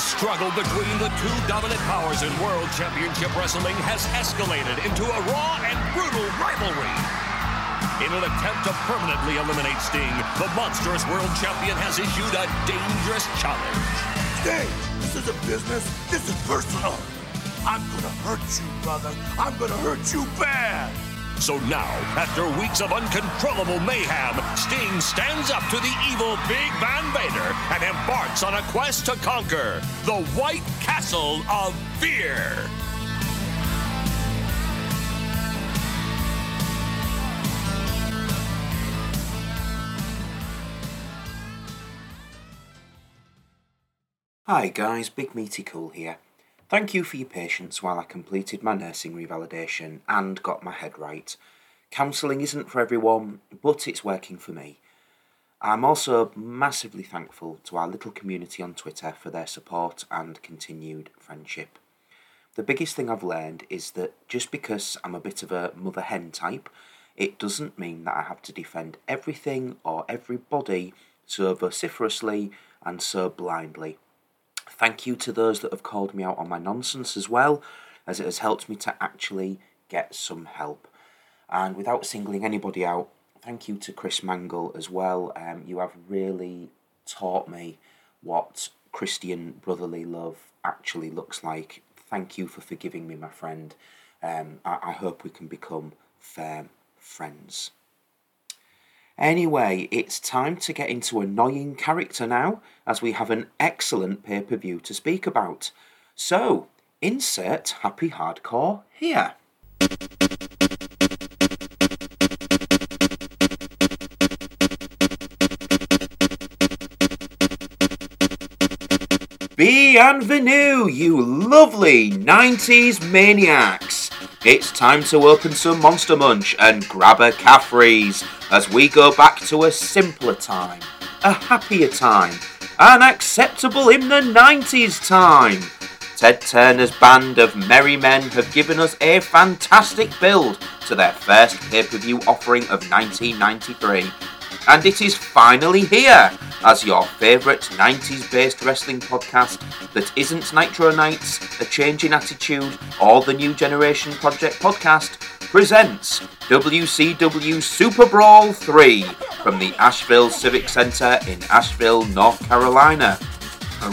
struggle between the two dominant powers in World Championship Wrestling has escalated into a raw and brutal rivalry. In an attempt to permanently eliminate Sting, the monstrous world champion has issued a dangerous challenge. Sting, this is a business. This is personal. I'm gonna hurt you, brother. I'm gonna hurt you bad. So now, after weeks of uncontrollable mayhem, Sting stands up to the evil Big Van Vader and embarks on a quest to conquer the White Castle of Fear. Hi guys, Big Meaty Cool here. Thank you for your patience while I completed my nursing revalidation and got my head right. Counselling isn't for everyone, but it's working for me. I'm also massively thankful to our little community on Twitter for their support and continued friendship. The biggest thing I've learned is that just because I'm a bit of a mother hen type, it doesn't mean that I have to defend everything or everybody so vociferously and so blindly. Thank you to those that have called me out on my nonsense as well, as it has helped me to actually get some help. And without singling anybody out, thank you to Chris Mangle as well. Um, you have really taught me what Christian brotherly love actually looks like. Thank you for forgiving me, my friend. Um, I, I hope we can become firm friends. Anyway, it's time to get into annoying character now, as we have an excellent pay per view to speak about. So, insert Happy Hardcore here. Bienvenue, you lovely 90s maniacs! It's time to open some Monster Munch and grab a Caffrey's as we go back to a simpler time, a happier time, an acceptable in the 90s time. Ted Turner's band of merry men have given us a fantastic build to their first pay per view offering of 1993 and it is finally here as your favourite 90s based wrestling podcast that isn't Nitro Nights, A Change in Attitude, or the New Generation Project podcast presents WCW Super Brawl 3 from the Asheville Civic Centre in Asheville, North Carolina.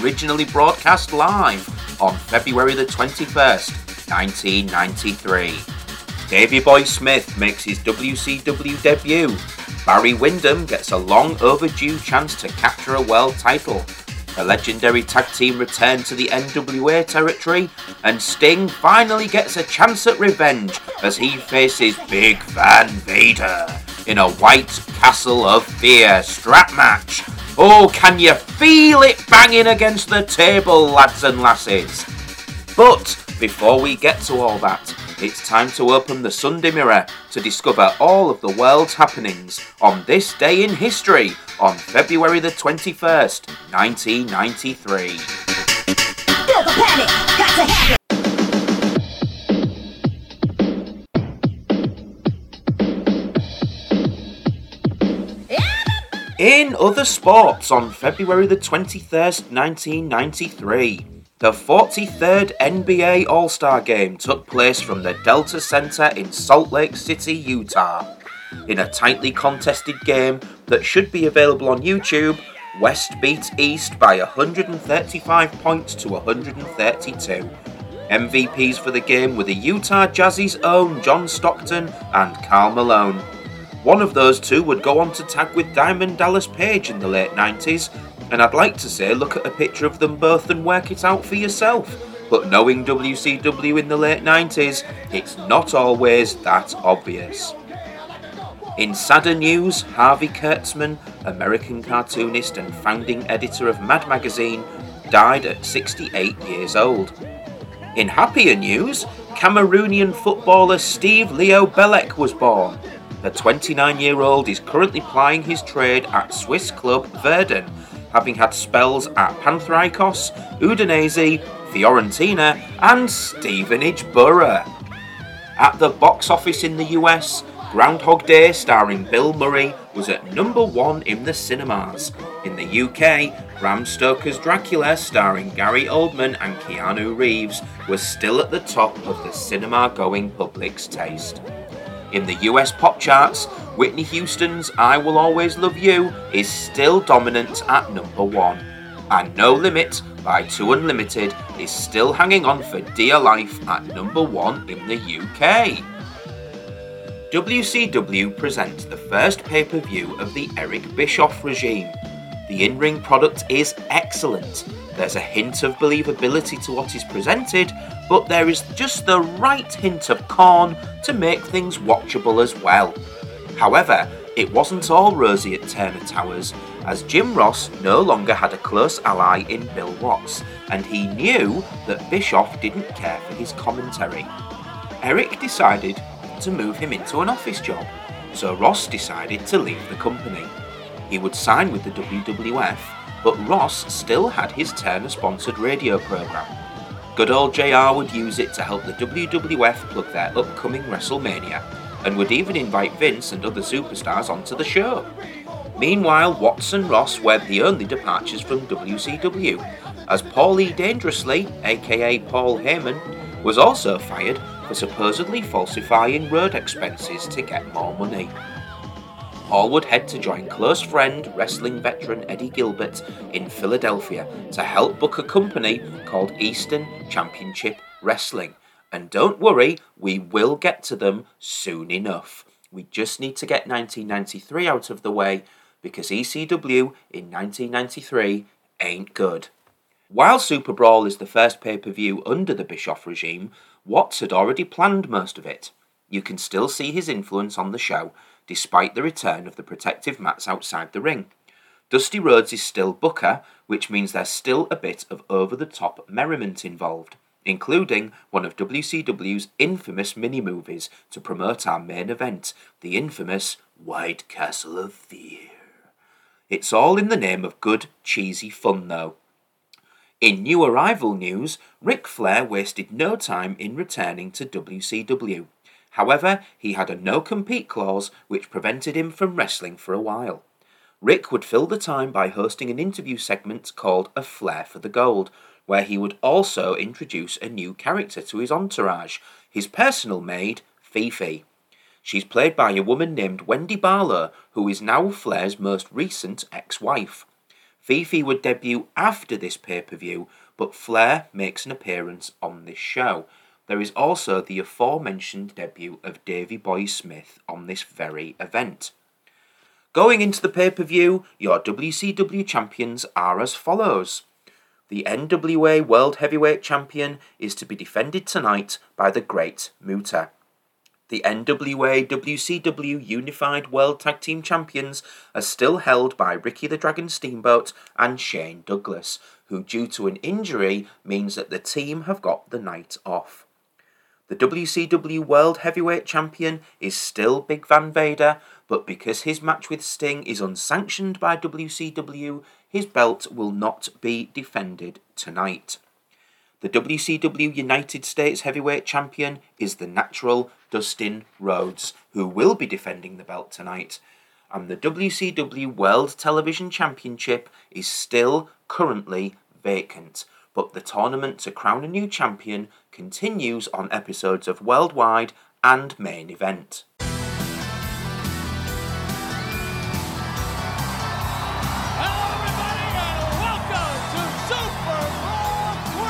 Originally broadcast live on February the 21st, 1993. Davey Boy Smith makes his WCW debut Barry Windham gets a long overdue chance to capture a world title. The legendary tag team return to the NWA territory, and Sting finally gets a chance at revenge as he faces Big Van Vader in a White Castle of Fear strap match. Oh, can you feel it banging against the table, lads and lasses? But before we get to all that, it's time to open the Sunday Mirror to discover all of the world's happenings on this day in history on February the 21st, 1993. In other sports on February the 21st, 1993. The 43rd NBA All Star Game took place from the Delta Center in Salt Lake City, Utah. In a tightly contested game that should be available on YouTube, West beat East by 135 points to 132. MVPs for the game were the Utah Jazz's own John Stockton and Karl Malone. One of those two would go on to tag with Diamond Dallas Page in the late 90s and I'd like to say, look at a picture of them both and work it out for yourself. But knowing WCW in the late 90s, it's not always that obvious. In sadder news, Harvey Kurtzman, American cartoonist and founding editor of Mad Magazine, died at 68 years old. In happier news, Cameroonian footballer Steve Leo Beleck was born. The 29 year old is currently plying his trade at Swiss club Verden having had spells at Panathinaikos, Udinese, Fiorentina, and Stevenage Borough. At the box office in the US, Groundhog Day, starring Bill Murray, was at number one in the cinemas. In the UK, Bram Stoker's Dracula, starring Gary Oldman and Keanu Reeves, was still at the top of the cinema going public's taste. In the US pop charts, Whitney Houston's I Will Always Love You is still dominant at number one, and No Limit by 2 Unlimited is still hanging on for dear life at number one in the UK. WCW presents the first pay per view of the Eric Bischoff regime. The in ring product is excellent. There's a hint of believability to what is presented, but there is just the right hint of corn to make things watchable as well. However, it wasn't all rosy at Turner Towers, as Jim Ross no longer had a close ally in Bill Watts, and he knew that Bischoff didn't care for his commentary. Eric decided to move him into an office job, so Ross decided to leave the company. He would sign with the WWF, but Ross still had his Turner sponsored radio program. Good old JR would use it to help the WWF plug their upcoming WrestleMania, and would even invite Vince and other superstars onto the show. Meanwhile, Watts and Ross were the only departures from WCW, as Paul E. Dangerously, aka Paul Heyman, was also fired for supposedly falsifying road expenses to get more money. Paul would head to join close friend, wrestling veteran Eddie Gilbert in Philadelphia to help book a company called Eastern Championship Wrestling. And don't worry, we will get to them soon enough. We just need to get 1993 out of the way because ECW in 1993 ain't good. While Super Brawl is the first pay per view under the Bischoff regime, Watts had already planned most of it. You can still see his influence on the show, despite the return of the protective mats outside the ring. Dusty Rhodes is still Booker, which means there's still a bit of over the top merriment involved, including one of WCW's infamous mini movies to promote our main event, the infamous White Castle of Fear. It's all in the name of good, cheesy fun, though. In new arrival news, Ric Flair wasted no time in returning to WCW. However, he had a no compete clause which prevented him from wrestling for a while. Ric would fill the time by hosting an interview segment called A Flair for the Gold, where he would also introduce a new character to his entourage, his personal maid, Fifi. She's played by a woman named Wendy Barlow, who is now Flair's most recent ex wife. Fifi would debut after this pay per view, but Flair makes an appearance on this show. There is also the aforementioned debut of Davey Boy Smith on this very event. Going into the pay per view, your WCW champions are as follows. The NWA World Heavyweight Champion is to be defended tonight by the Great Muta. The NWA WCW Unified World Tag Team Champions are still held by Ricky the Dragon Steamboat and Shane Douglas, who, due to an injury, means that the team have got the night off. The WCW World Heavyweight Champion is still Big Van Vader, but because his match with Sting is unsanctioned by WCW, his belt will not be defended tonight. The WCW United States Heavyweight Champion is the natural Dustin Rhodes, who will be defending the belt tonight. And the WCW World Television Championship is still currently vacant, but the tournament to crown a new champion continues on episodes of Worldwide and Main Event. Hello, everybody, and welcome to Super Brawl 3!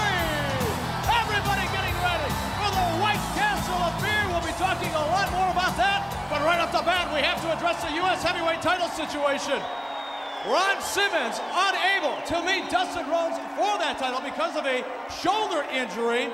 Everybody getting ready for the White Castle of We'll be talking a lot more about that. But right off the bat, we have to address the U.S. heavyweight title situation. Ron Simmons unable to meet Dustin Rhodes for that title because of a shoulder injury.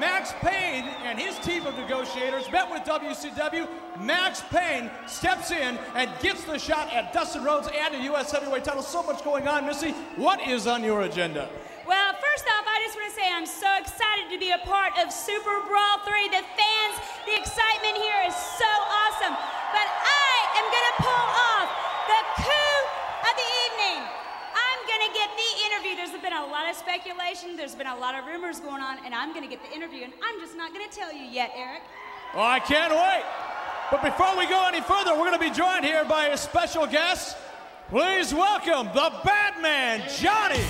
Max Payne and his team of negotiators met with WCW. Max Payne steps in and gets the shot at Dustin Rhodes and the U.S. heavyweight title. So much going on, Missy. What is on your agenda? Well, first off, I just want to say I'm so excited to be a part of Super Brawl 3. The fans, the excitement here is so awesome. But I am going to pull off the coup of the evening. I'm going to get the interview. There's been a lot speculation, there's been a lot of rumors going on, and I'm going to get the interview, and I'm just not going to tell you yet, Eric. Oh, I can't wait. But before we go any further, we're going to be joined here by a special guest. Please welcome the Batman, Johnny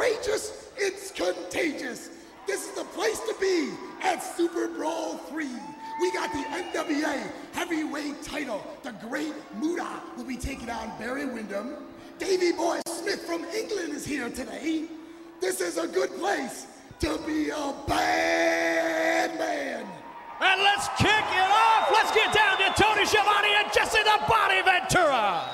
so outrageous, it's contagious. This is the place to be at Super Brawl 3. We got the NWA heavyweight title. The great Muta will be taking on Barry Windham. Davey Boy Smith from England is here today. This is a good place to be a bad man. And let's kick it off. Let's get down to Tony Schiavone and Jesse the Body Ventura.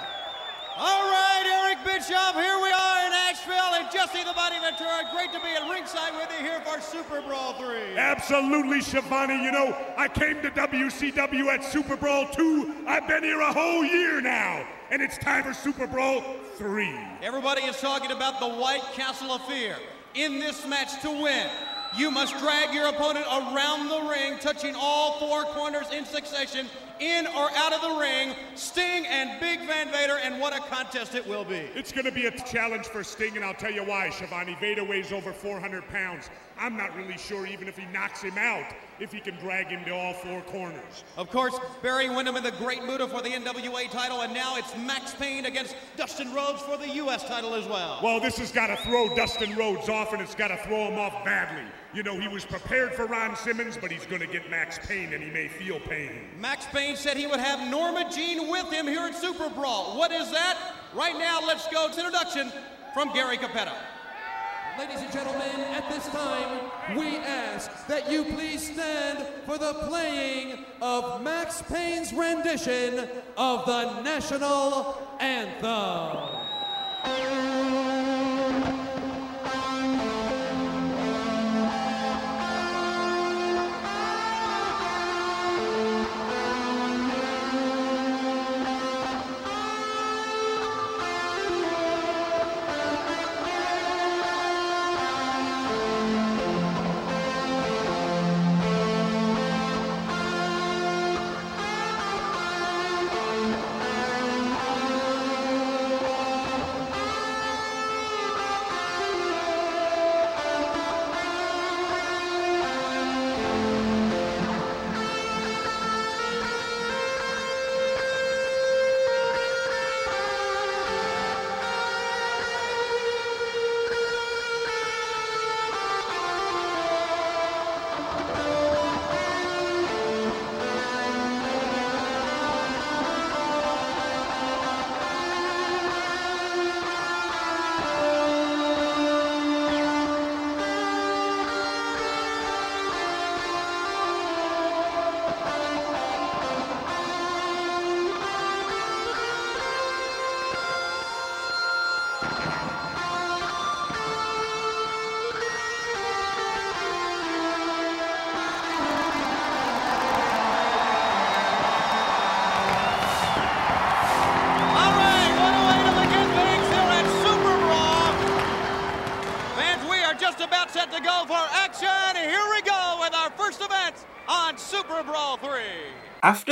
All right, Eric Bischoff, here we are in Asheville, and Jesse the Body Ventura. Great to be at ringside with you here for Super Brawl 3. Absolutely, Schiavone. You know, I came to WCW at Super Brawl 2. I've been here a whole year now. And it's time for Super Brawl 3. Everybody is talking about the White Castle of Fear. In this match to win, you must drag your opponent around the ring, touching all four corners in succession, in or out of the ring. Sting and Big Van Vader, and what a contest it will be. It's going to be a challenge for Sting, and I'll tell you why, Schiavone. Vader weighs over 400 pounds. I'm not really sure, even if he knocks him out, if he can drag him to all four corners. Of course, Barry Windham in the Great Muta for the NWA title, and now it's Max Payne against Dustin Rhodes for the U.S. title as well. Well, this has got to throw Dustin Rhodes off, and it's got to throw him off badly. You know, he was prepared for Ron Simmons, but he's going to get Max Payne, and he may feel pain. Max Payne said he would have Norma Jean with him here at Super Brawl. What is that? Right now, let's go to introduction from Gary Cappetta. Ladies and gentlemen, at this time, we ask that you please stand for the playing of Max Payne's rendition of the national anthem.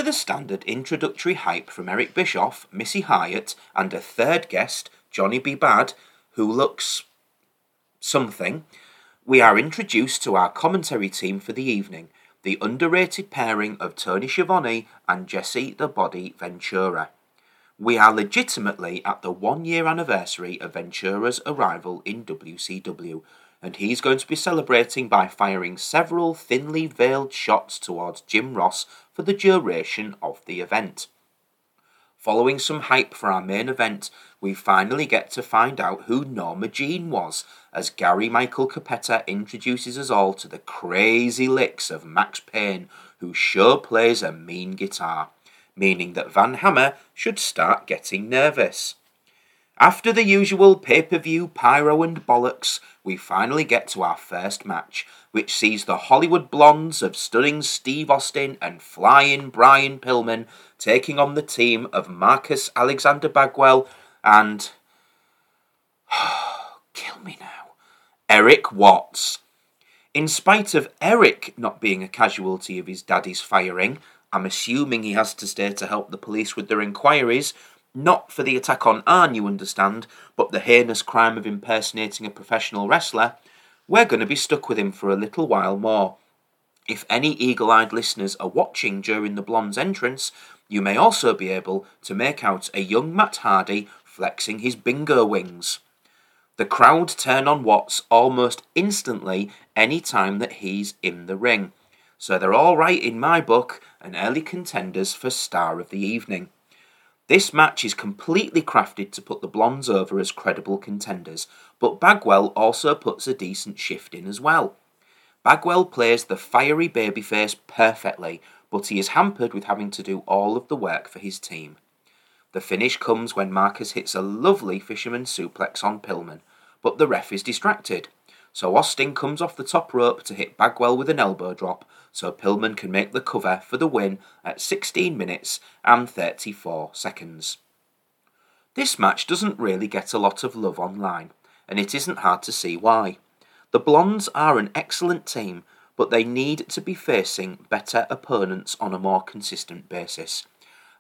The standard introductory hype from Eric Bischoff, Missy Hyatt, and a third guest, Johnny B. Bad, who looks something, we are introduced to our commentary team for the evening, the underrated pairing of Tony Schiavone and Jesse the Body Ventura. We are legitimately at the one year anniversary of Ventura's arrival in WCW, and he's going to be celebrating by firing several thinly veiled shots towards Jim Ross for the duration of the event. Following some hype for our main event, we finally get to find out who Norma Jean was, as Gary Michael Cappetta introduces us all to the crazy licks of Max Payne, who sure plays a mean guitar, meaning that Van Hammer should start getting nervous. After the usual pay per view pyro and bollocks, we finally get to our first match, which sees the Hollywood Blondes of stunning Steve Austin and flying Brian Pillman taking on the team of Marcus Alexander Bagwell and. kill me now. Eric Watts. In spite of Eric not being a casualty of his daddy's firing, I'm assuming he has to stay to help the police with their inquiries, not for the attack on Arn, you understand, but the heinous crime of impersonating a professional wrestler, we're going to be stuck with him for a little while more. If any eagle eyed listeners are watching during the Blonde's entrance, you may also be able to make out a young Matt Hardy flexing his bingo wings. The crowd turn on Watts almost instantly any time that he's in the ring. So they're all right in my book and early contenders for Star of the Evening. This match is completely crafted to put the Blondes over as credible contenders, but Bagwell also puts a decent shift in as well. Bagwell plays the fiery babyface perfectly, but he is hampered with having to do all of the work for his team. The finish comes when Marcus hits a lovely fisherman suplex on Pillman, but the ref is distracted. So Austin comes off the top rope to hit Bagwell with an elbow drop, so Pillman can make the cover for the win at 16 minutes and 34 seconds. This match doesn't really get a lot of love online, and it isn't hard to see why. The Blondes are an excellent team, but they need to be facing better opponents on a more consistent basis.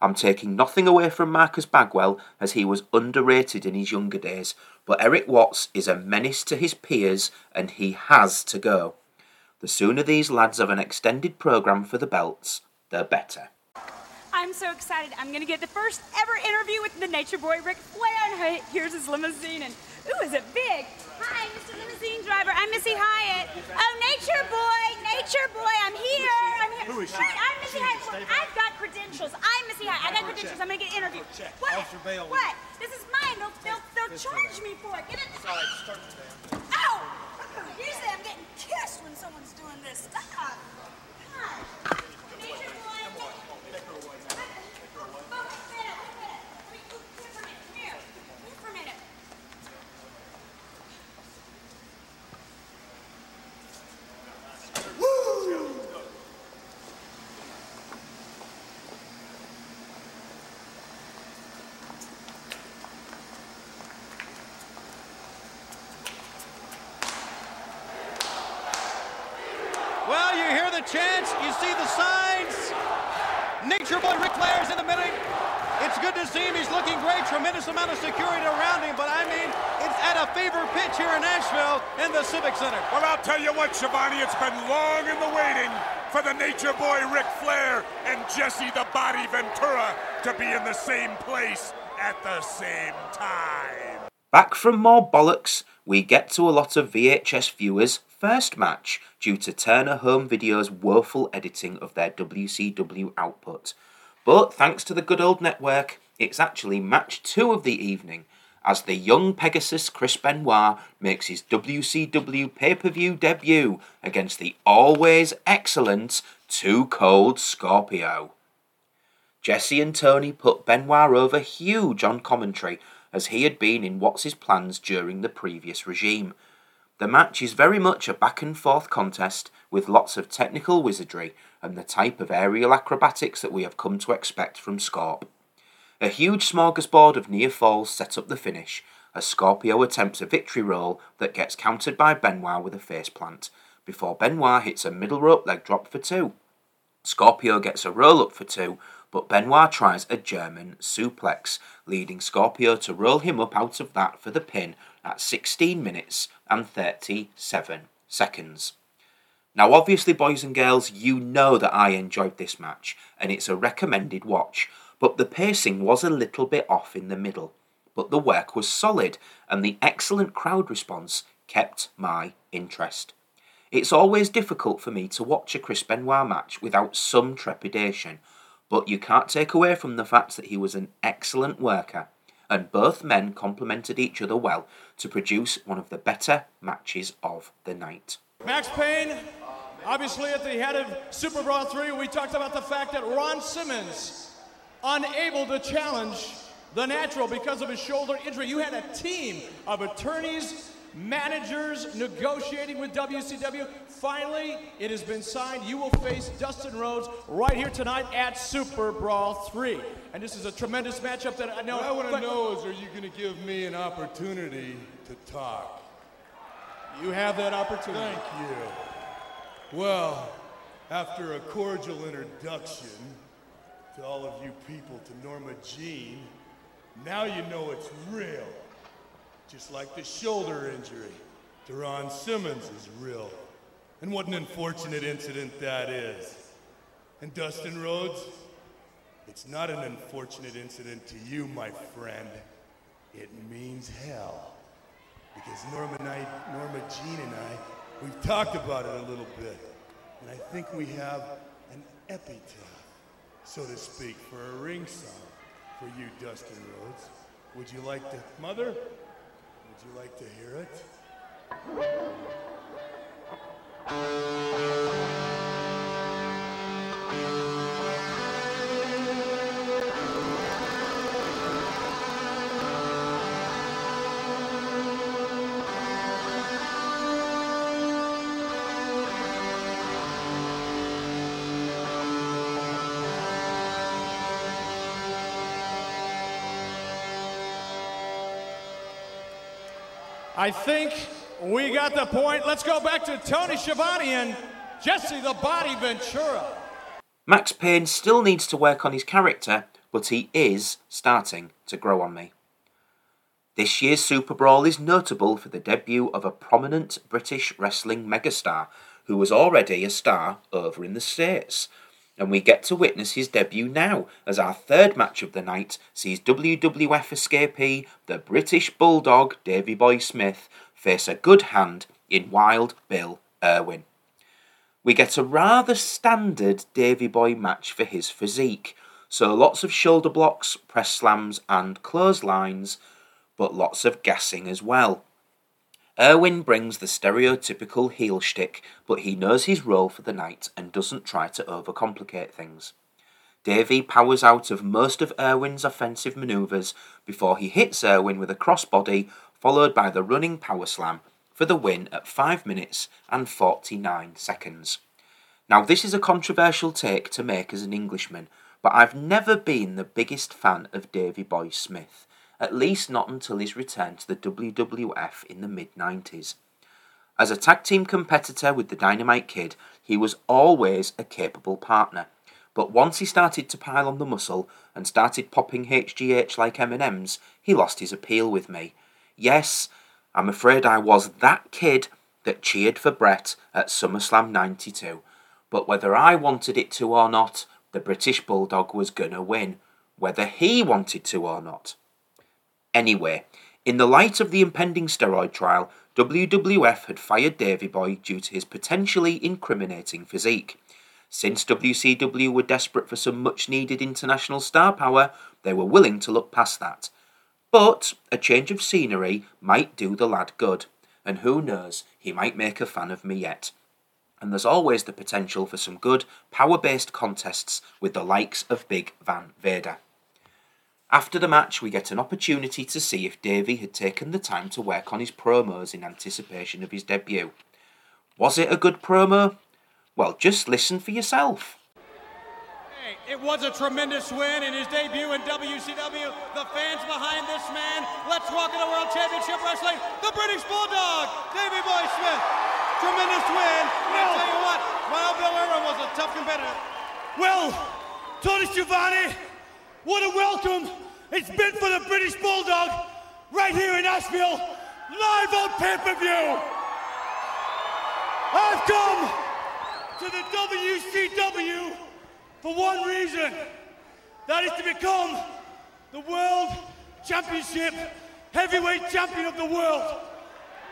I'm taking nothing away from Marcus Bagwell as he was underrated in his younger days, but Eric Watts is a menace to his peers and he has to go. The sooner these lads have an extended programme for the belts, the better. I'm so excited. I'm going to get the first ever interview with the Nature Boy, Ric Flair. Here's his limousine. And ooh, is it big? Hi, Mr. Limousine Driver. I'm Missy Hyatt. Oh, Nature Boy, Nature Boy, I'm here. I'm here. Who is she? Right, I'm Missy Hyatt. I've got credentials. I'm Missy Hyatt. I got credentials. I'm going to get interviewed. What? What? This is mine. They'll, they'll, they'll charge me for it. Get it. Sorry, start today. Ow! Usually I'm getting kissed when someone's doing this. Stop. Come on. Nature Boy. Chants, you see the signs. Nature Boy Ric Flair's in the middle. It's good to see him. He's looking great. Tremendous amount of security around him. But I mean, it's at a fever pitch here in Asheville in the Civic Center. Well, I'll tell you what, Schiavone, it's been long in the waiting for the Nature Boy Ric Flair and Jesse the Body Ventura to be in the same place at the same time. Back from more bollocks, we get to a lot of VHS viewers' first match due to Turner Home Video's woeful editing of their WCW output. But thanks to the good old network, it's actually match two of the evening as the young Pegasus Chris Benoit makes his WCW pay per view debut against the always excellent Too Cold Scorpio. Jesse and Tony put Benoit over huge on commentary as he had been in Watts's plans during the previous regime. The match is very much a back and forth contest with lots of technical wizardry and the type of aerial acrobatics that we have come to expect from Scorp. A huge smorgasbord of near falls set up the finish as Scorpio attempts a victory roll that gets countered by Benoit with a face plant before Benoit hits a middle rope leg drop for two. Scorpio gets a roll up for two, but Benoit tries a German suplex, leading Scorpio to roll him up out of that for the pin at 16 minutes and 37 seconds. Now, obviously, boys and girls, you know that I enjoyed this match, and it's a recommended watch, but the pacing was a little bit off in the middle. But the work was solid, and the excellent crowd response kept my interest. It's always difficult for me to watch a Chris Benoit match without some trepidation, but you can't take away from the fact that he was an excellent worker, and both men complemented each other well to produce one of the better matches of the night. Max Payne, obviously at the head of Super Brawl 3, we talked about the fact that Ron Simmons, unable to challenge the natural because of his shoulder injury. You had a team of attorneys, managers negotiating with WCW. Finally, it has been signed. You will face Dustin Rhodes right here tonight at Super Brawl 3. And this is a tremendous matchup that I know. What I want to know is, are you going to give me an opportunity to talk? You have that opportunity. Thank you. Well, after a cordial introduction to all of you people to Norma Jean, now you know it's real. Just like the shoulder injury to Ron Simmons is real. And what an unfortunate incident that is. And Dustin Rhodes, it's not an unfortunate incident to you, my friend. It means hell. Because Norma and I, Norma Jean and I, we've talked about it a little bit. And I think we have an epitaph, so to speak, for a ring song for you, Dustin Rhodes. Would you like to, Mother? Would you like to hear it? I think we got the point. Let's go back to Tony Schiavone and Jesse the Body Ventura. Max Payne still needs to work on his character, but he is starting to grow on me. This year's Super Brawl is notable for the debut of a prominent British wrestling megastar who was already a star over in the States. And we get to witness his debut now as our third match of the night sees WWF escapee, the British Bulldog Davey Boy Smith, face a good hand in Wild Bill Irwin. We get a rather standard Davey Boy match for his physique, so lots of shoulder blocks, press slams, and clotheslines, but lots of gassing as well. Irwin brings the stereotypical heel shtick, but he knows his role for the night and doesn't try to overcomplicate things. Davey powers out of most of Irwin's offensive manoeuvres before he hits Irwin with a crossbody, followed by the running power slam for the win at 5 minutes and 49 seconds. Now, this is a controversial take to make as an Englishman, but I've never been the biggest fan of Davey Boy Smith, at least not until his return to the WWF in the mid 90s. As a tag team competitor with the Dynamite Kid, he was always a capable partner. But once he started to pile on the muscle and started popping HGH like M&Ms, he lost his appeal with me. Yes, I'm afraid I was that kid that cheered for Bret at SummerSlam 92. But whether I wanted it to or not, the British Bulldog was gonna win, whether he wanted to or not. Anyway, in the light of the impending steroid trial, WWF had fired Davey Boy due to his potentially incriminating physique. Since WCW were desperate for some much needed international star power, they were willing to look past that. But a change of scenery might do the lad good, and who knows, he might make a fan of me yet. And there's always the potential for some good power based contests with the likes of Big Van Vader. After the match, we get an opportunity to see if Davey had taken the time to work on his promos in anticipation of his debut. Was it a good promo? Well, just listen for yourself. Hey, it was a tremendous win in his debut in WCW. The fans behind this man. Let's welcome to World Championship Wrestling, the British Bulldog, Davey Boy Smith. Tremendous win. And I tell you what, Wild Bill Irwin was a tough competitor. Well, Tony Schiavone, what a welcome it's been for the British Bulldog right here in Asheville, live on pay-per-view. I've come to the WCW for one reason. That is to become the World Championship Heavyweight Champion of the World.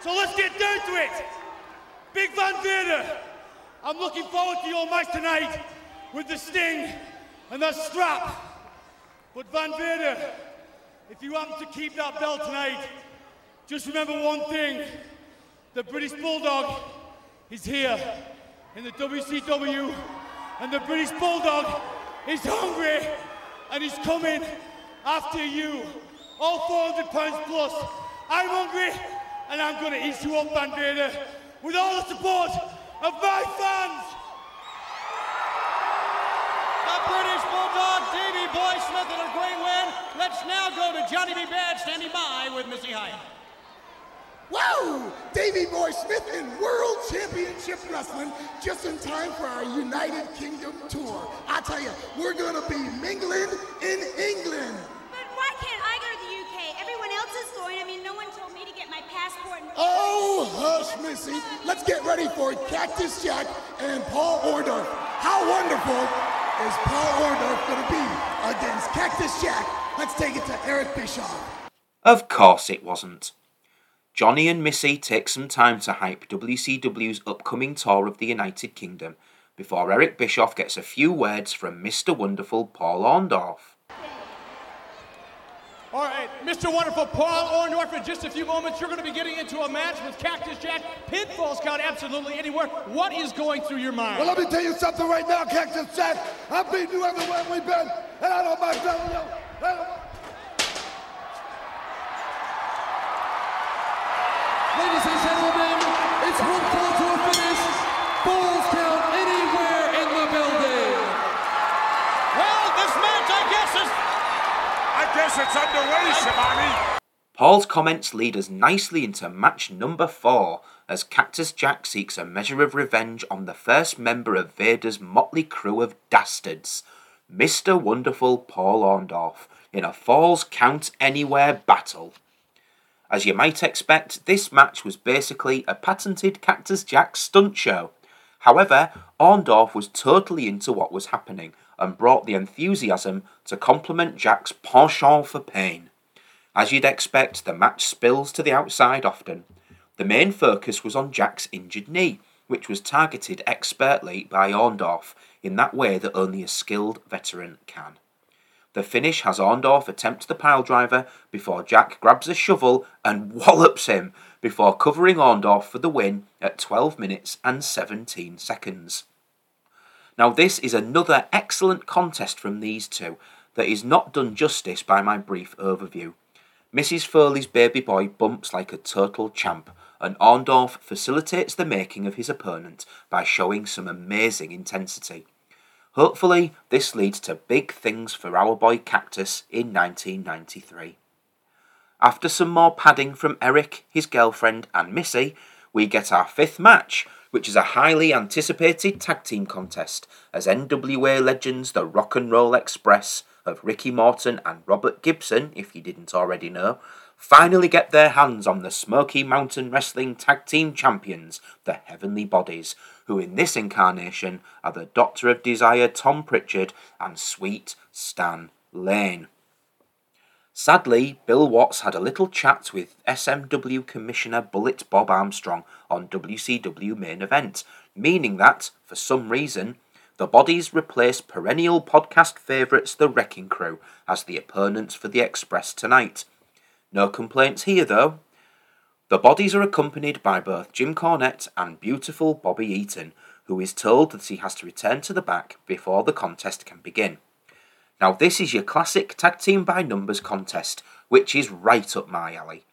So let's get down to it. Big Van Vader, I'm looking forward to your match tonight with the Sting and the strap. But Van Vader, if you happen to keep that belt tonight, just remember one thing. The British Bulldog is here in the WCW, and the British Bulldog is hungry, and he's coming after you. All 400 pounds plus. I'm hungry, and I'm gonna eat you up, Van Vader, with all the support of my fans. Let's now go to Johnny B. Bad standing by with Missy Hyatt. Woo! Davey Boy Smith in World Championship Wrestling just in time for our United Kingdom tour. I tell you, we're gonna be mingling in England. But why can't I go to the UK? Everyone else is going. I mean, no one told me to get my passport. And- Oh, hush, Missy. Let's get ready for Cactus Jack and Paul Orndorff. How wonderful is Paul Orndorff gonna be against Cactus Jack? Let's take it to Eric Bischoff. Of course it wasn't. Johnny and Missy take some time to hype WCW's upcoming tour of the United Kingdom before Eric Bischoff gets a few words from Mr. Wonderful Paul Orndorff. All right, Mr. Wonderful Paul Orndorff, in just a few moments, you're going to be getting into a match with Cactus Jack. Pinfalls count absolutely anywhere. What is going through your mind? Well, let me tell you something right now, Cactus Jack. I've beaten you everywhere we've been, and I don't mind telling you. I don't- Ladies and gentlemen, it's one fall to a finish. Falls count anywhere in the building. Well, this match, I guess, is. I guess it's underway, Schiavone. Paul's comments lead us nicely into match number four as Cactus Jack seeks a measure of revenge on the first member of Vader's motley crew of dastards, Mr. Wonderful Paul Orndorff, in a Falls Count Anywhere battle. As you might expect, this match was basically a patented Cactus Jack stunt show. However, Orndorff was totally into what was happening and brought the enthusiasm to complement Jack's penchant for pain. As you'd expect, the match spills to the outside often. The main focus was on Jack's injured knee, which was targeted expertly by Orndorff in that way that only a skilled veteran can. The finish has Orndorff attempt the pile driver before Jack grabs a shovel and wallops him before covering Orndorff for the win at 12 minutes and 17 seconds. Now, this is another excellent contest from these two that is not done justice by my brief overview. Mrs. Foley's baby boy bumps like a turtle champ, and Orndorff facilitates the making of his opponent by showing some amazing intensity. Hopefully, this leads to big things for our boy Cactus in 1993. After some more padding from Eric, his girlfriend, and Missy, we get our fifth match, which is a highly anticipated tag team contest as NWA legends the Rock and Roll Express of Ricky Morton and Robert Gibson, if you didn't already know, finally get their hands on the Smoky Mountain Wrestling Tag Team Champions, the Heavenly Bodies, who in this incarnation are the Doctor of Desire Tom Prichard and Sweet Stan Lane. Sadly, Bill Watts had a little chat with SMW Commissioner Bullet Bob Armstrong on WCW main event, meaning that, for some reason, the bodies replaced perennial podcast favourites The Wrecking Crew as the opponents for the Express tonight. No complaints here though. The bodies are accompanied by both Jim Cornette and beautiful Bobby Eaton, who is told that he has to return to the back before the contest can begin. Now, this is your classic tag team by numbers contest, which is right up my alley.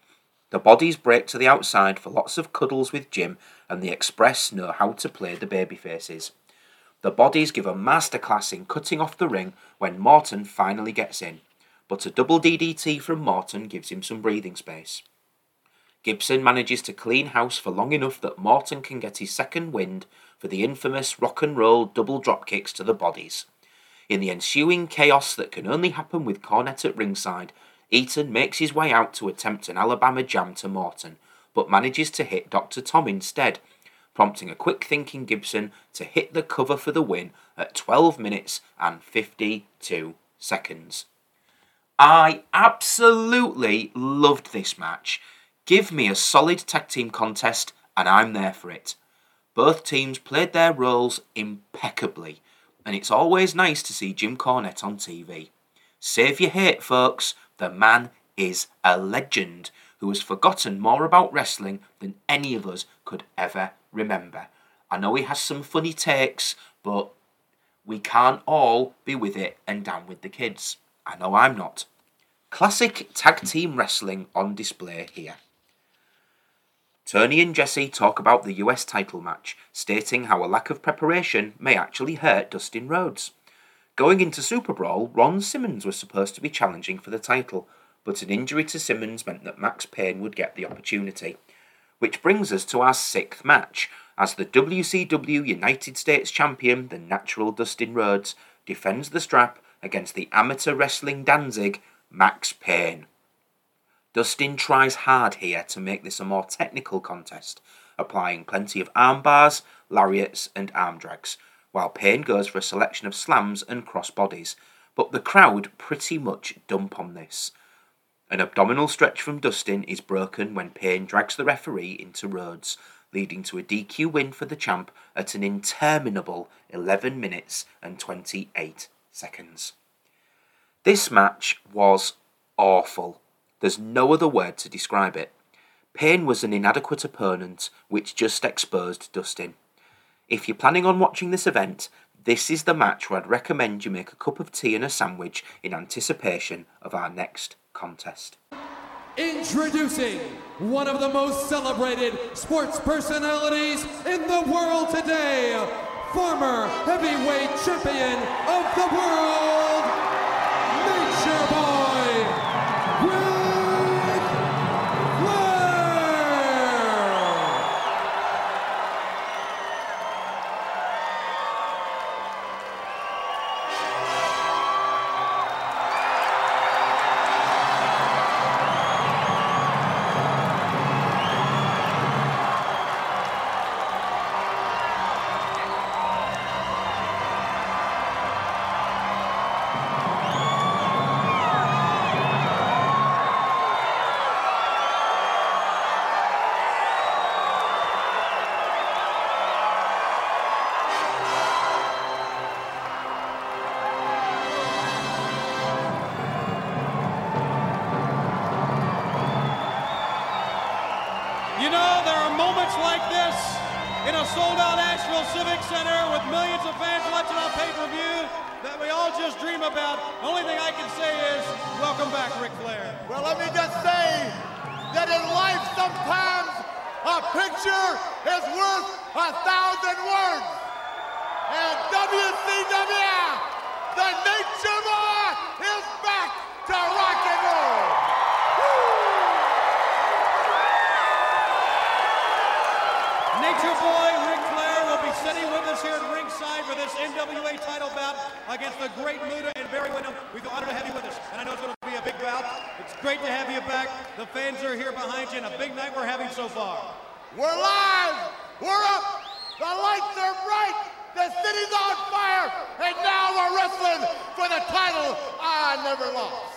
The bodies break to the outside for lots of cuddles with Jim, and the Express know how to play the babyfaces. The bodies give a masterclass in cutting off the ring when Morton finally gets in, but a double DDT from Morton gives him some breathing space. Gibson manages to clean house for long enough that Morton can get his second wind for the infamous rock and roll double drop kicks to the bodies. In the ensuing chaos that can only happen with Cornette at ringside, Eaton makes his way out to attempt an Alabama jam to Morton, but manages to hit Dr. Tom instead, prompting a quick thinking Gibson to hit the cover for the win at 12 minutes and 52 seconds. I absolutely loved this match. Give me a solid tag team contest, and I'm there for it. Both teams played their roles impeccably, and it's always nice to see Jim Cornette on TV. Save your hate, folks. The man is a legend who has forgotten more about wrestling than any of us could ever remember. I know he has some funny takes, but we can't all be with it and down with the kids. I know I'm not. Classic tag team wrestling on display here. Tony and Jesse talk about the US title match, stating how a lack of preparation may actually hurt Dustin Rhodes. Going into Super Brawl, Ron Simmons was supposed to be challenging for the title, but an injury to Simmons meant that Max Payne would get the opportunity. Which brings us to our sixth match, as the WCW United States Champion, the natural Dustin Rhodes, defends the strap against the amateur wrestling Danzig, Max Payne. Dustin tries hard here to make this a more technical contest, applying plenty of arm bars, lariats, and arm drags, while Payne goes for a selection of slams and cross bodies, but the crowd pretty much dump on this. An abdominal stretch from Dustin is broken when Payne drags the referee into Rhodes, leading to a DQ win for the champ at an interminable 11 minutes and 28 seconds. This match was awful. There's no other word to describe it. Payne was an inadequate opponent, which just exposed Dustin. If you're planning on watching this event, this is the match where I'd recommend you make a cup of tea and a sandwich in anticipation of our next contest. Introducing one of the most celebrated sports personalities in the world today, former heavyweight champion of the world, are here behind you, and a big night we're having so far. We're live. We're up. The lights are bright. The city's on fire. And now we're wrestling for the title I never lost.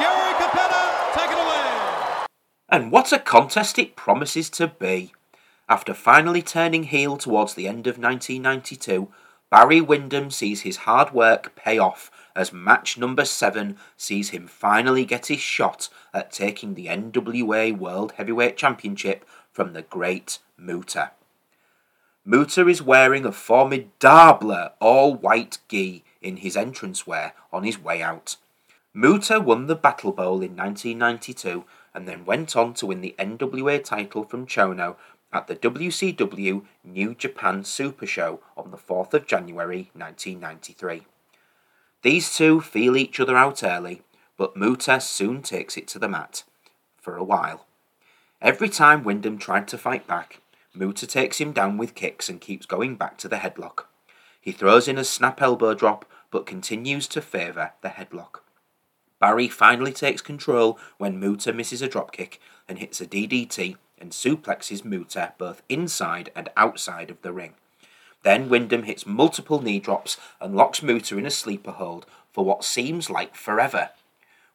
Gary Cappetta, take it away. And what a contest it promises to be. After finally turning heel towards the end of 1992, Barry Windham sees his hard work pay off as match number 7 sees him finally get his shot at taking the NWA World Heavyweight Championship from the great Muta. Muta is wearing a formidable all white gi in his entranceware on his way out. Muta won the Battle Bowl in 1992 and then went on to win the NWA title from Chono at the WCW New Japan Super Show on the 4th of January 1993. These two feel each other out early, but Muta soon takes it to the mat. For a while. Every time Windham tried to fight back, Muta takes him down with kicks and keeps going back to the headlock. He throws in a snap elbow drop, but continues to favour the headlock. Barry finally takes control when Muta misses a dropkick and hits a DDT and suplexes Muta both inside and outside of the ring. Then Windham hits multiple knee drops and locks Muta in a sleeper hold for what seems like forever.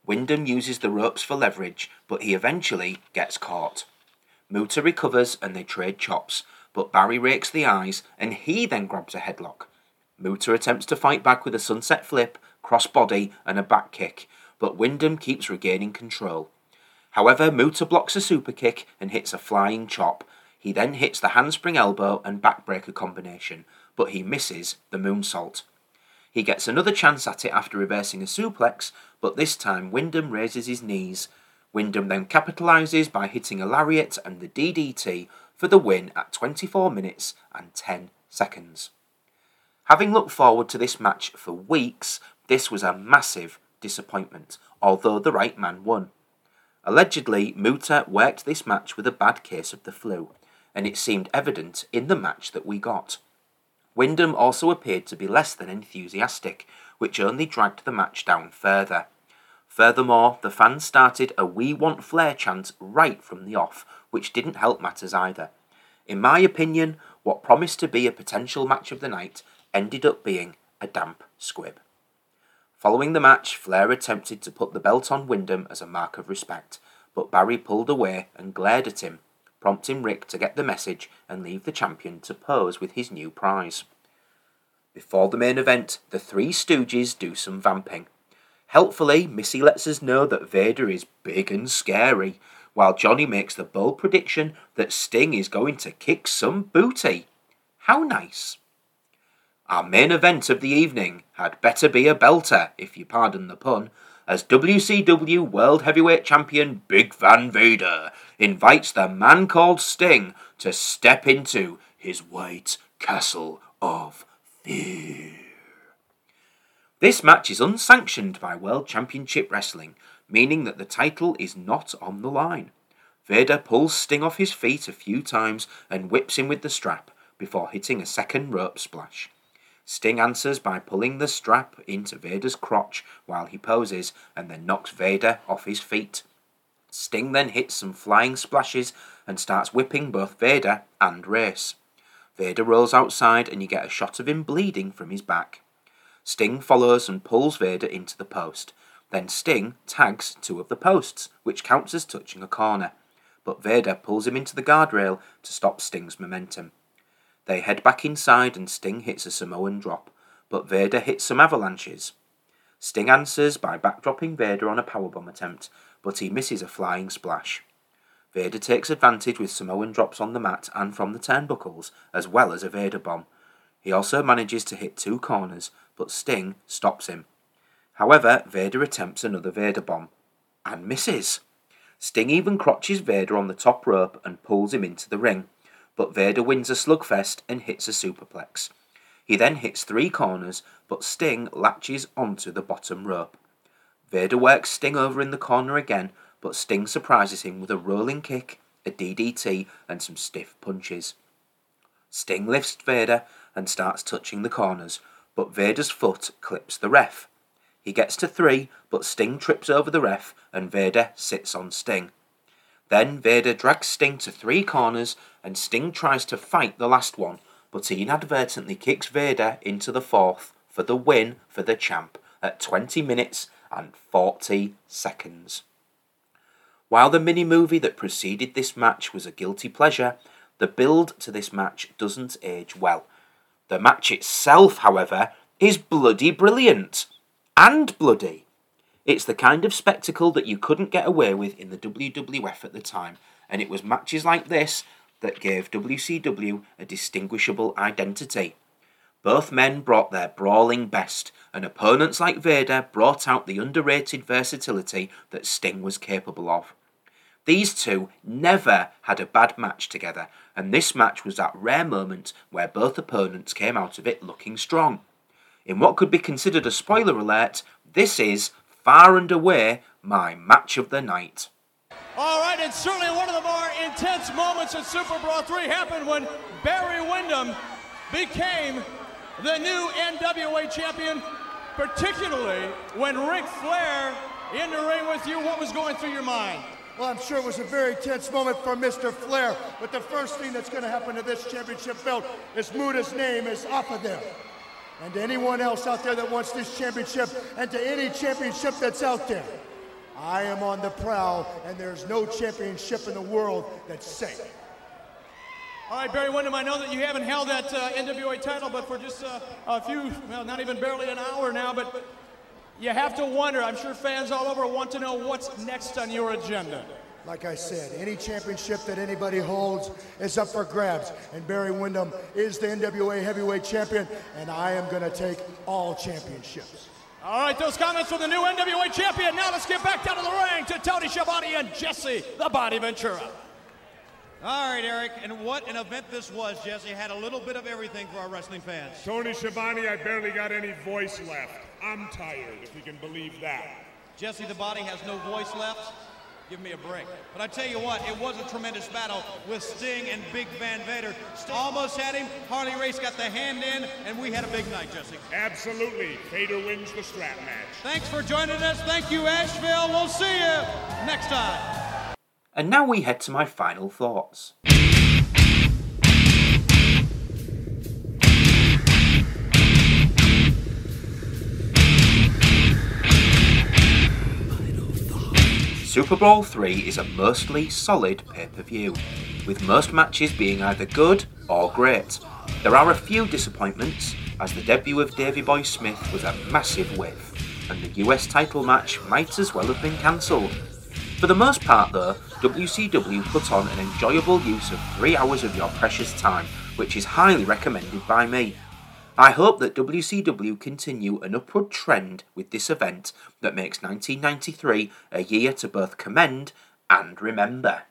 Windham uses the ropes for leverage, but he eventually gets caught. Muta recovers and they trade chops, but Barry rakes the eyes and he then grabs a headlock. Muta attempts to fight back with a sunset flip, crossbody, and a back kick, but Windham keeps regaining control. However, Muta blocks a super kick and hits a flying chop. He then hits the handspring elbow and backbreaker combination, but he misses the moonsault. He gets another chance at it after reversing a suplex, but this time Windham raises his knees. Windham then capitalises by hitting a lariat and the DDT for the win at 24 minutes and 10 seconds. Having looked forward to this match for weeks, this was a massive disappointment, although the right man won. Allegedly, Muta worked this match with a bad case of the flu, and it seemed evident in the match that we got. Windham also appeared to be less than enthusiastic, which only dragged the match down further. Furthermore, the fans started a We Want Flair chant right from the off, which didn't help matters either. In my opinion, what promised to be a potential match of the night ended up being a damp squib. Following the match, Flair attempted to put the belt on Windham as a mark of respect, but Barry pulled away and glared at him, prompting Ric to get the message and leave the champion to pose with his new prize. Before the main event, the Three Stooges do some vamping. Helpfully, Missy lets us know that Vader is big and scary, while Johnny makes the bold prediction that Sting is going to kick some booty. How nice! Our main event of the evening had better be a belter, if you pardon the pun, as WCW World Heavyweight Champion Big Van Vader invites the man called Sting to step into his white castle of fear. This match is unsanctioned by World Championship Wrestling, meaning that the title is not on the line. Vader pulls Sting off his feet a few times and whips him with the strap before hitting a second rope splash. Sting answers by pulling the strap into Vader's crotch while he poses and then knocks Vader off his feet. Sting then hits some flying splashes and starts whipping both Vader and Race. Vader rolls outside and you get a shot of him bleeding from his back. Sting follows and pulls Vader into the post. Then Sting tags two of the posts, which counts as touching a corner. But Vader pulls him into the guardrail to stop Sting's momentum. They head back inside and Sting hits a Samoan drop, but Vader hits some avalanches. Sting answers by backdropping Vader on a powerbomb attempt, but he misses a flying splash. Vader takes advantage with Samoan drops on the mat and from the turnbuckles, as well as a Vader bomb. He also manages to hit two corners, but Sting stops him. However, Vader attempts another Vader bomb and misses. Sting even crotches Vader on the top rope and pulls him into the ring but Vader wins a slugfest and hits a superplex. He then hits three corners, but Sting latches onto the bottom rope. Vader works Sting over in the corner again, but Sting surprises him with a rolling kick, a DDT, and some stiff punches. Sting lifts Vader and starts touching the corners, but Vader's foot clips the ref. He gets to three, but Sting trips over the ref and Vader sits on Sting. Then Vader drags Sting to three corners and Sting tries to fight the last one, but he inadvertently kicks Vader into the fourth for the win for the champ at 20 minutes and 40 seconds. While the mini movie that preceded this match was a guilty pleasure, the build to this match doesn't age well. The match itself, however, is bloody brilliant. And bloody. It's the kind of spectacle that you couldn't get away with in the WWF at the time, and it was matches like this that gave WCW a distinguishable identity. Both men brought their brawling best, and opponents like Vader brought out the underrated versatility that Sting was capable of. These two never had a bad match together, and this match was that rare moment where both opponents came out of it looking strong. In what could be considered a spoiler alert, this is far and away my match of the night. All right, and certainly one of the more intense moments in Super Brawl 3 happened when Barry Windham became the new NWA champion, particularly when Ric Flair in the ring with you. What was going through your mind? Well, I'm sure it was a very tense moment for Mr. Flair, but the first thing that's going to happen to this championship belt is Muta's name is off of there. And to anyone else out there that wants this championship, and to any championship that's out there, I am on the prowl, and there's no championship in the world that's safe. All right, Barry Windham, I know that you haven't held that uh, NWA title, but for just uh, a few, well, not even barely an hour now, but you have to wonder. I'm sure fans all over want to know what's next on your agenda. Like I said, any championship that anybody holds is up for grabs. And Barry Windham is the NWA heavyweight champion, and I am going to take all championships. All right, those comments from the new NWA champion. Now let's get back down to the ring to Tony Schiavone and Jesse the Body Ventura. All right, Eric, and what an event this was, Jesse. Had a little bit of everything for our wrestling fans. Tony Schiavone, I barely got any voice left. I'm tired, if you can believe that. Jesse the Body has no voice left. Give me a break. But I tell you what, it was a tremendous battle with Sting and Big Van Vader. Sting almost had him. Harley Race got the hand in, and we had a big night, Jesse. Absolutely. Vader wins the strap match. Thanks for joining us. Thank you, Asheville. We'll see you next time. And now we head to my final thoughts. Super Brawl 3 is a mostly solid pay per view, with most matches being either good or great. There are a few disappointments, as the debut of Davey Boy Smith was a massive whiff, and the US title match might as well have been cancelled. For the most part, though, WCW put on an enjoyable use of three hours of your precious time, which is highly recommended by me. I hope that WCW continue an upward trend with this event that makes 1993 a year to both commend and remember.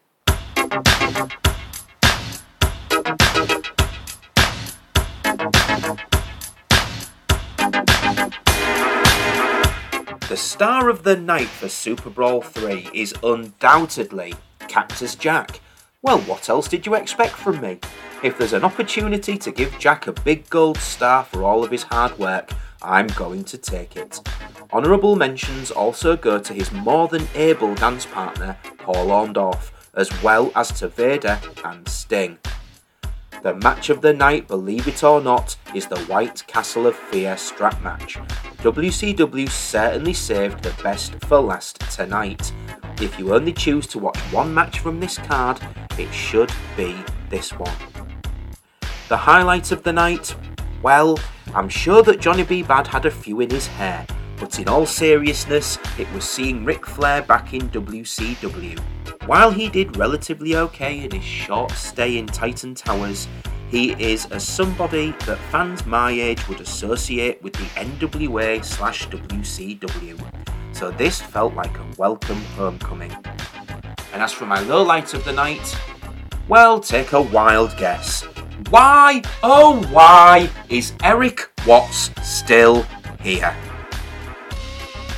The star of the night for Super Brawl 3 is undoubtedly Cactus Jack. Well, what else did you expect from me? If there's an opportunity to give Jack a big gold star for all of his hard work, I'm going to take it. Honourable mentions also go to his more than able dance partner, Paul Orndorff, as well as to Vader and Sting. The match of the night, believe it or not, is the White Castle of Fear strap match. WCW certainly saved the best for last tonight. If you only choose to watch one match from this card, it should be this one. The highlight of the night? Well, I'm sure that Johnny B. Bad had a few in his hair, but in all seriousness, it was seeing Ric Flair back in WCW. While he did relatively okay in his short stay in Titan Towers, he is a somebody that fans my age would associate with the NWA slash WCW. So this felt like a welcome homecoming. And as for my low light of the night, well, take a wild guess. Why, oh why, is Erik Watts still here?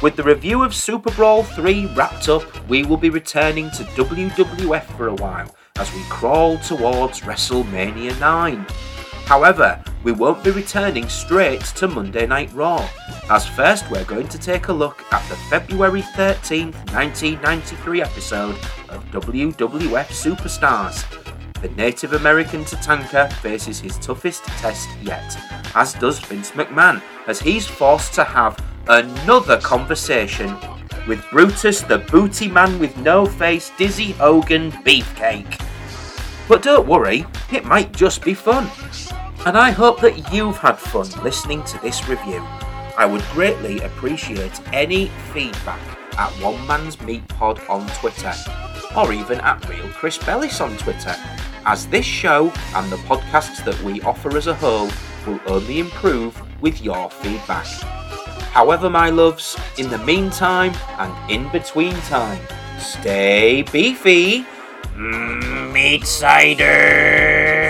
With the review of Super Brawl 3 wrapped up, we will be returning to WWF for a while as we crawl towards WrestleMania 9. However, we won't be returning straight to Monday Night Raw, as first we're going to take a look at the February 13th, 1993 episode of WWF Superstars. The Native American Tatanka faces his toughest test yet, as does Vince McMahon, as he's forced to have another conversation with Brutus the booty man with no face, Dizzy Hogan Beefcake. But don't worry, it might just be fun. And I hope that you've had fun listening to this review. I would greatly appreciate any feedback at One Man's Meat Pod on Twitter, or even at Real Chris Bellis on Twitter, as this show and the podcasts that we offer as a whole will only improve with your feedback. However, my loves, in the meantime and in between time, stay beefy, meat cider.